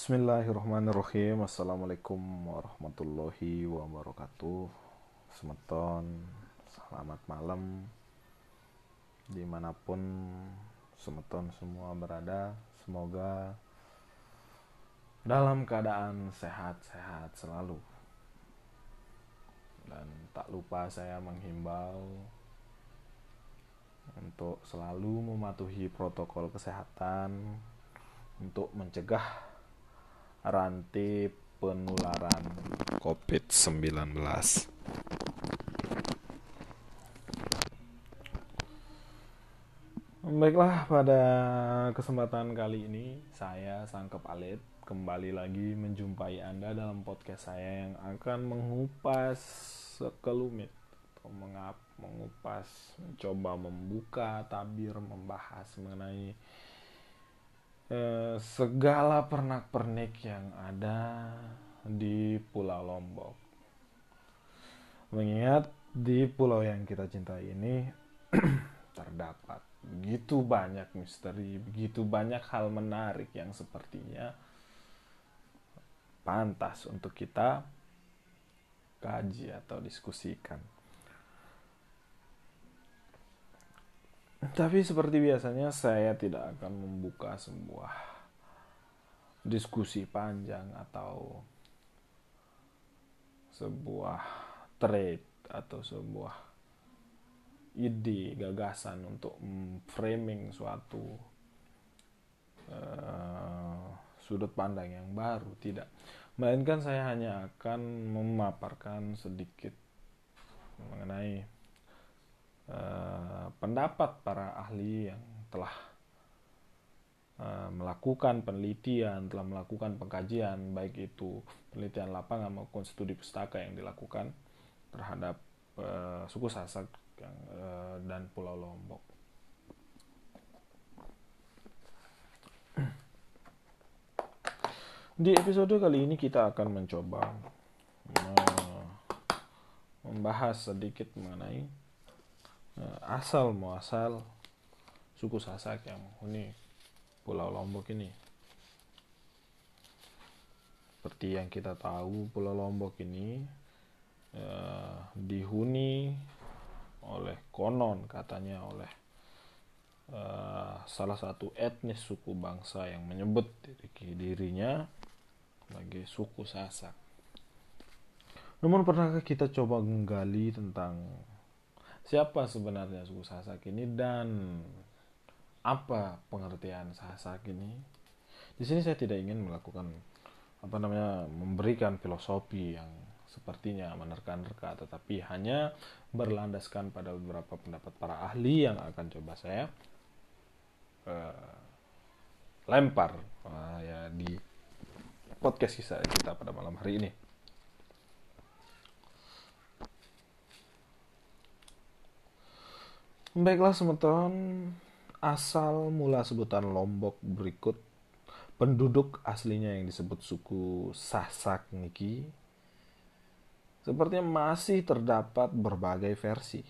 Bismillahirrahmanirrahim. Assalamualaikum warahmatullahi wabarakatuh. Semeton Selamat malam. Di mana pun Semeton semua berada Semoga Dalam keadaan sehat-sehat selalu. Dan tak lupa saya menghimbau Untuk selalu mematuhi protokol kesehatan Untuk mencegah rantai penularan COVID-19. Baiklah, pada kesempatan kali ini saya Sangkep Alit kembali lagi menjumpai Anda dalam podcast saya yang akan mengupas sekelumit atau mengap, mengupas, mencoba membuka tabir membahas mengenai Eh, segala pernak-pernik yang ada di Pulau Lombok. Mengingat di pulau yang kita cintai ini terdapat begitu banyak misteri, begitu banyak hal menarik yang sepertinya pantas untuk kita kaji atau diskusikan. Tapi seperti biasanya saya tidak akan membuka sebuah diskusi panjang atau sebuah trade atau sebuah ide gagasan untuk framing suatu uh, sudut pandang yang baru. Tidak. Melainkan saya hanya akan memaparkan sedikit mengenai Eh, pendapat para ahli yang telah uh, melakukan penelitian, telah melakukan pengkajian, baik itu penelitian lapangan maupun studi pustaka yang dilakukan terhadap uh, suku Sasak yang, uh, dan Pulau Lombok. Di episode kali ini kita akan mencoba membahas sedikit mengenai Eh, asal muasal suku Sasak yang menghuni Pulau Lombok ini. Seperti yang kita tahu, Pulau Lombok ini eh, dihuni oleh konon katanya oleh eh, salah satu etnis suku bangsa yang menyebut diri dirinya sebagai suku Sasak. Namun pernahkah kita coba menggali tentang siapa sebenarnya suku Sasak ini dan apa pengertian Sasak ini. Di sini saya tidak ingin melakukan apa namanya memberikan filosofi yang sepertinya menerka-nerka tetapi hanya berlandaskan pada beberapa pendapat para ahli yang akan coba saya uh, lempar uh, ya di podcast kita pada malam hari ini. Baiklah semeton, asal mula sebutan Lombok berikut penduduk aslinya yang disebut suku Sasak Niki sepertinya masih terdapat berbagai versi.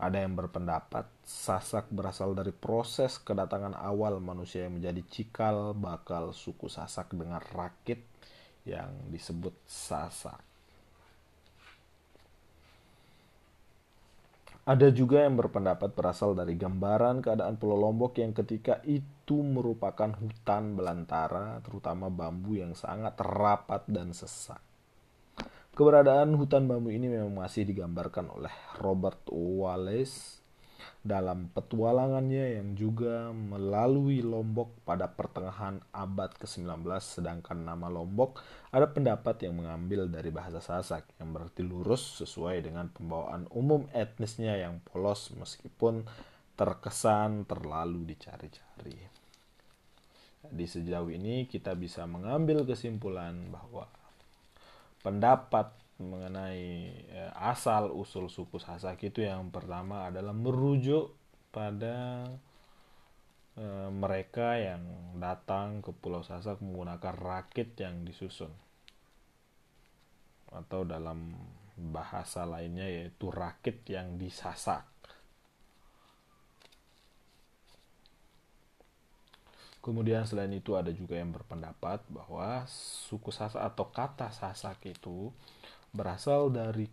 Ada yang berpendapat Sasak berasal dari proses kedatangan awal manusia yang menjadi cikal bakal suku Sasak dengan rakit yang disebut Sasak. Ada juga yang berpendapat berasal dari gambaran keadaan Pulau Lombok yang ketika itu merupakan hutan belantara, terutama bambu yang sangat rapat dan sesak. Keberadaan hutan bambu ini memang masih digambarkan oleh Robert Wallace dalam petualangannya yang juga melalui Lombok pada pertengahan abad ke-19 sedangkan nama Lombok ada pendapat yang mengambil dari bahasa Sasak yang berarti lurus sesuai dengan pembawaan umum etnisnya yang polos meskipun terkesan terlalu dicari-cari. Di sejauh ini kita bisa mengambil kesimpulan bahwa pendapat mengenai eh, asal usul suku Sasak itu yang pertama adalah merujuk pada eh, mereka yang datang ke Pulau Sasak menggunakan rakit yang disusun atau dalam bahasa lainnya yaitu rakit yang disasak. Kemudian selain itu ada juga yang berpendapat bahwa suku Sasak atau kata Sasak itu berasal dari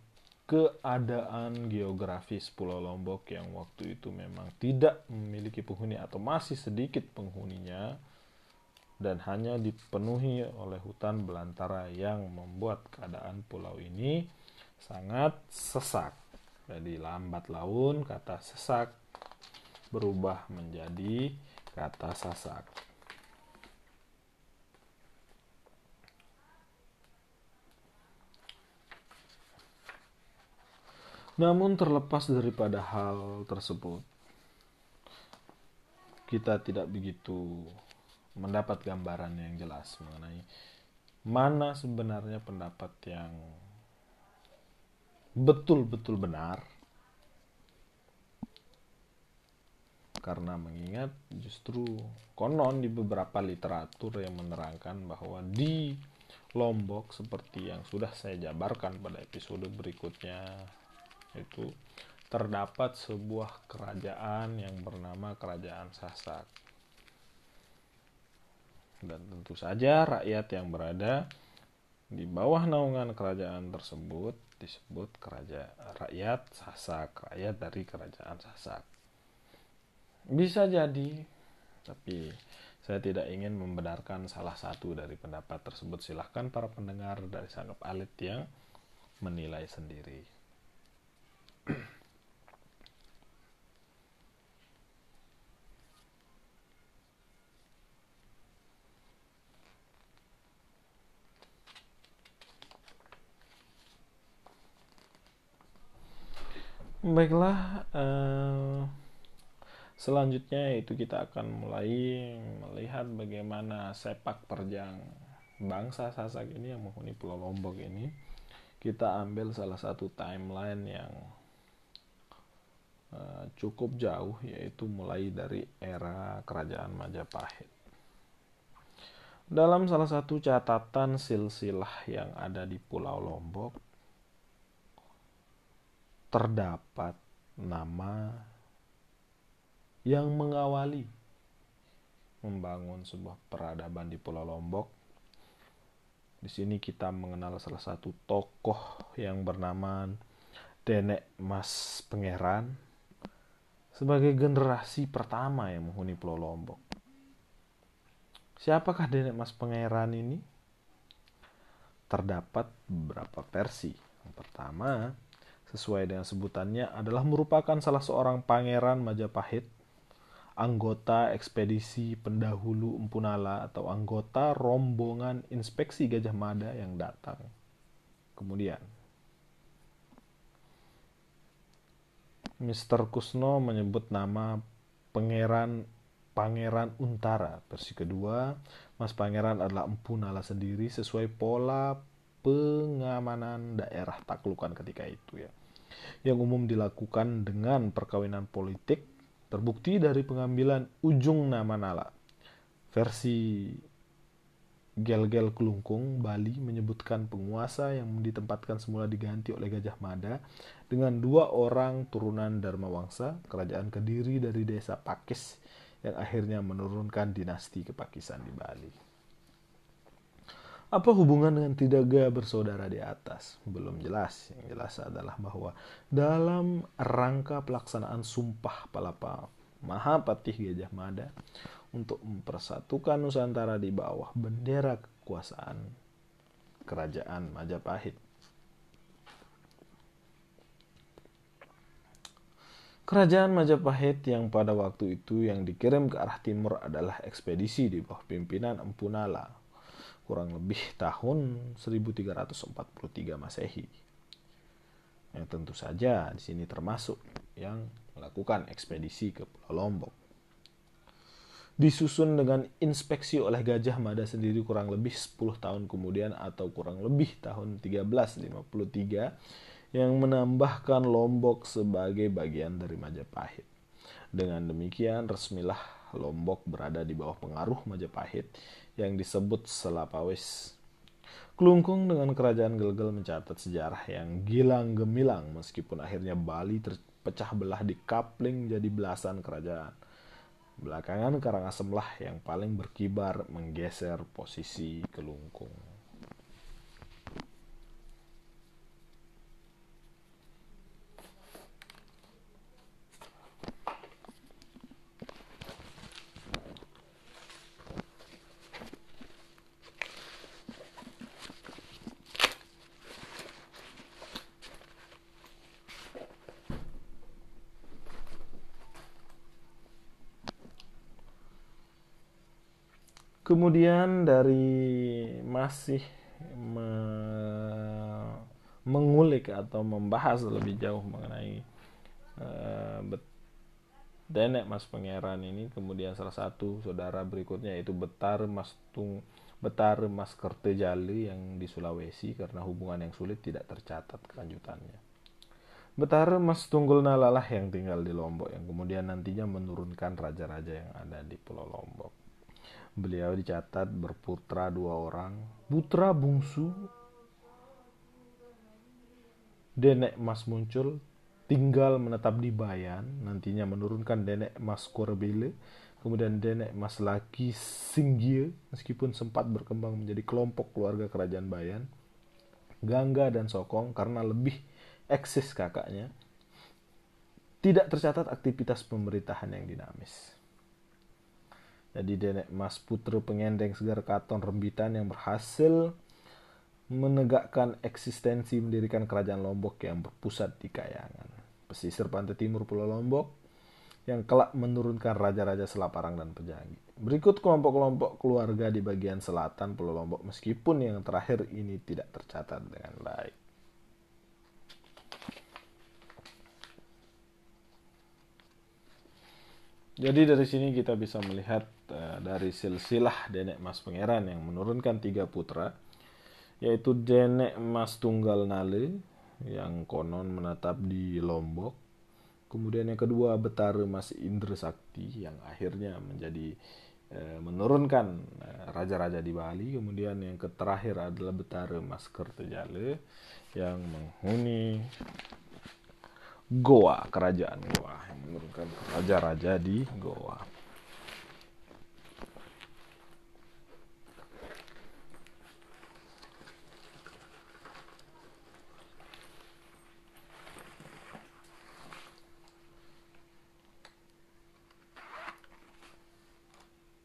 keadaan geografis Pulau Lombok yang waktu itu memang tidak memiliki penghuni atau masih sedikit penghuninya dan hanya dipenuhi oleh hutan belantara yang membuat keadaan pulau ini sangat sesak. Jadi lambat laun kata sesak berubah menjadi kata sasak. Namun terlepas daripada hal tersebut, kita tidak begitu mendapat gambaran yang jelas mengenai mana sebenarnya pendapat yang betul-betul benar. Karena mengingat justru konon di beberapa literatur yang menerangkan bahwa di Lombok seperti yang sudah saya jabarkan pada episode berikutnya itu terdapat sebuah kerajaan yang bernama Kerajaan Sasak. Dan tentu saja rakyat yang berada di bawah naungan kerajaan tersebut disebut kerajaan rakyat Sasak, rakyat dari Kerajaan Sasak. Bisa jadi, tapi saya tidak ingin membenarkan salah satu dari pendapat tersebut. Silahkan para pendengar dari Sanggup Alit yang menilai sendiri. Baiklah, uh, selanjutnya itu kita akan mulai melihat bagaimana sepak terjang bangsa Sasak ini yang menghuni Pulau Lombok ini. Kita ambil salah satu timeline yang Eh, cukup jauh yaitu mulai dari era kerajaan Majapahit. Dalam salah satu catatan silsilah yang ada di Pulau Lombok terdapat nama yang mengawali membangun sebuah peradaban di Pulau Lombok. Di sini kita mengenal salah satu tokoh yang bernama Denek Mas Pangeran sebagai generasi pertama yang menghuni Pulau Lombok. Siapakah Nenek Mas Pangeran ini? Terdapat beberapa versi. Yang pertama, sesuai dengan sebutannya adalah merupakan salah seorang pangeran Majapahit, anggota ekspedisi pendahulu Empunala atau anggota rombongan inspeksi Gajah Mada yang datang. Kemudian, Mr. Kusno menyebut nama Pangeran Pangeran Untara. Versi kedua, Mas Pangeran adalah Empu Nala sendiri sesuai pola pengamanan daerah taklukan ketika itu ya. Yang umum dilakukan dengan perkawinan politik terbukti dari pengambilan ujung nama Nala. Versi Gel-Gel Kelungkung, Bali menyebutkan penguasa yang ditempatkan semula diganti oleh Gajah Mada dengan dua orang turunan Dharma Wangsa, kerajaan Kediri dari desa Pakis yang akhirnya menurunkan dinasti kepakisan di Bali. Apa hubungan dengan tiga bersaudara di atas? Belum jelas. Yang jelas adalah bahwa dalam rangka pelaksanaan Sumpah Palapa Mahapatih Gajah Mada, untuk mempersatukan Nusantara di bawah bendera kekuasaan kerajaan Majapahit. Kerajaan Majapahit yang pada waktu itu yang dikirim ke arah timur adalah ekspedisi di bawah pimpinan Empu Nala kurang lebih tahun 1343 Masehi. Yang tentu saja di sini termasuk yang melakukan ekspedisi ke Pulau Lombok disusun dengan inspeksi oleh Gajah Mada sendiri kurang lebih 10 tahun kemudian atau kurang lebih tahun 1353 yang menambahkan Lombok sebagai bagian dari Majapahit. Dengan demikian resmilah Lombok berada di bawah pengaruh Majapahit yang disebut Selapawis. Kelungkung dengan kerajaan Gelgel mencatat sejarah yang gilang gemilang meskipun akhirnya Bali terpecah belah di kapling jadi belasan kerajaan Belakangan Karangasem lah yang paling berkibar menggeser posisi Kelungkung. Kemudian dari masih me mengulik atau membahas lebih jauh mengenai uh, Denek Mas Pangeran ini kemudian salah satu saudara berikutnya yaitu Betar Mas Tung Betar Mas Kertejali yang di Sulawesi karena hubungan yang sulit tidak tercatat kelanjutannya. Betar Mas Tunggul Nalalah yang tinggal di Lombok yang kemudian nantinya menurunkan raja-raja yang ada di Pulau Lombok. Beliau dicatat berputra dua orang, putra bungsu. Denek Mas muncul, tinggal menetap di Bayan, nantinya menurunkan Denek Mas Korbele, kemudian Denek Mas Laki Singgie, meskipun sempat berkembang menjadi kelompok keluarga kerajaan Bayan, Gangga dan Sokong karena lebih eksis kakaknya, tidak tercatat aktivitas pemerintahan yang dinamis. Jadi Denek Mas Putra pengendeng segar katon rembitan yang berhasil menegakkan eksistensi mendirikan kerajaan Lombok yang berpusat di Kayangan. Pesisir pantai timur Pulau Lombok yang kelak menurunkan raja-raja Selaparang dan Pejangi. Berikut kelompok-kelompok keluarga di bagian selatan Pulau Lombok meskipun yang terakhir ini tidak tercatat dengan baik. Jadi dari sini kita bisa melihat uh, dari silsilah Denek Mas Pangeran yang menurunkan tiga putra, yaitu Denek Mas Tunggal Nale yang konon menetap di Lombok, kemudian yang kedua Betara Mas Indra Sakti yang akhirnya menjadi uh, menurunkan uh, raja-raja di Bali, kemudian yang terakhir adalah Betara Mas Kertajale yang menghuni Goa, kerajaan Goa yang menurunkan raja-raja di Goa.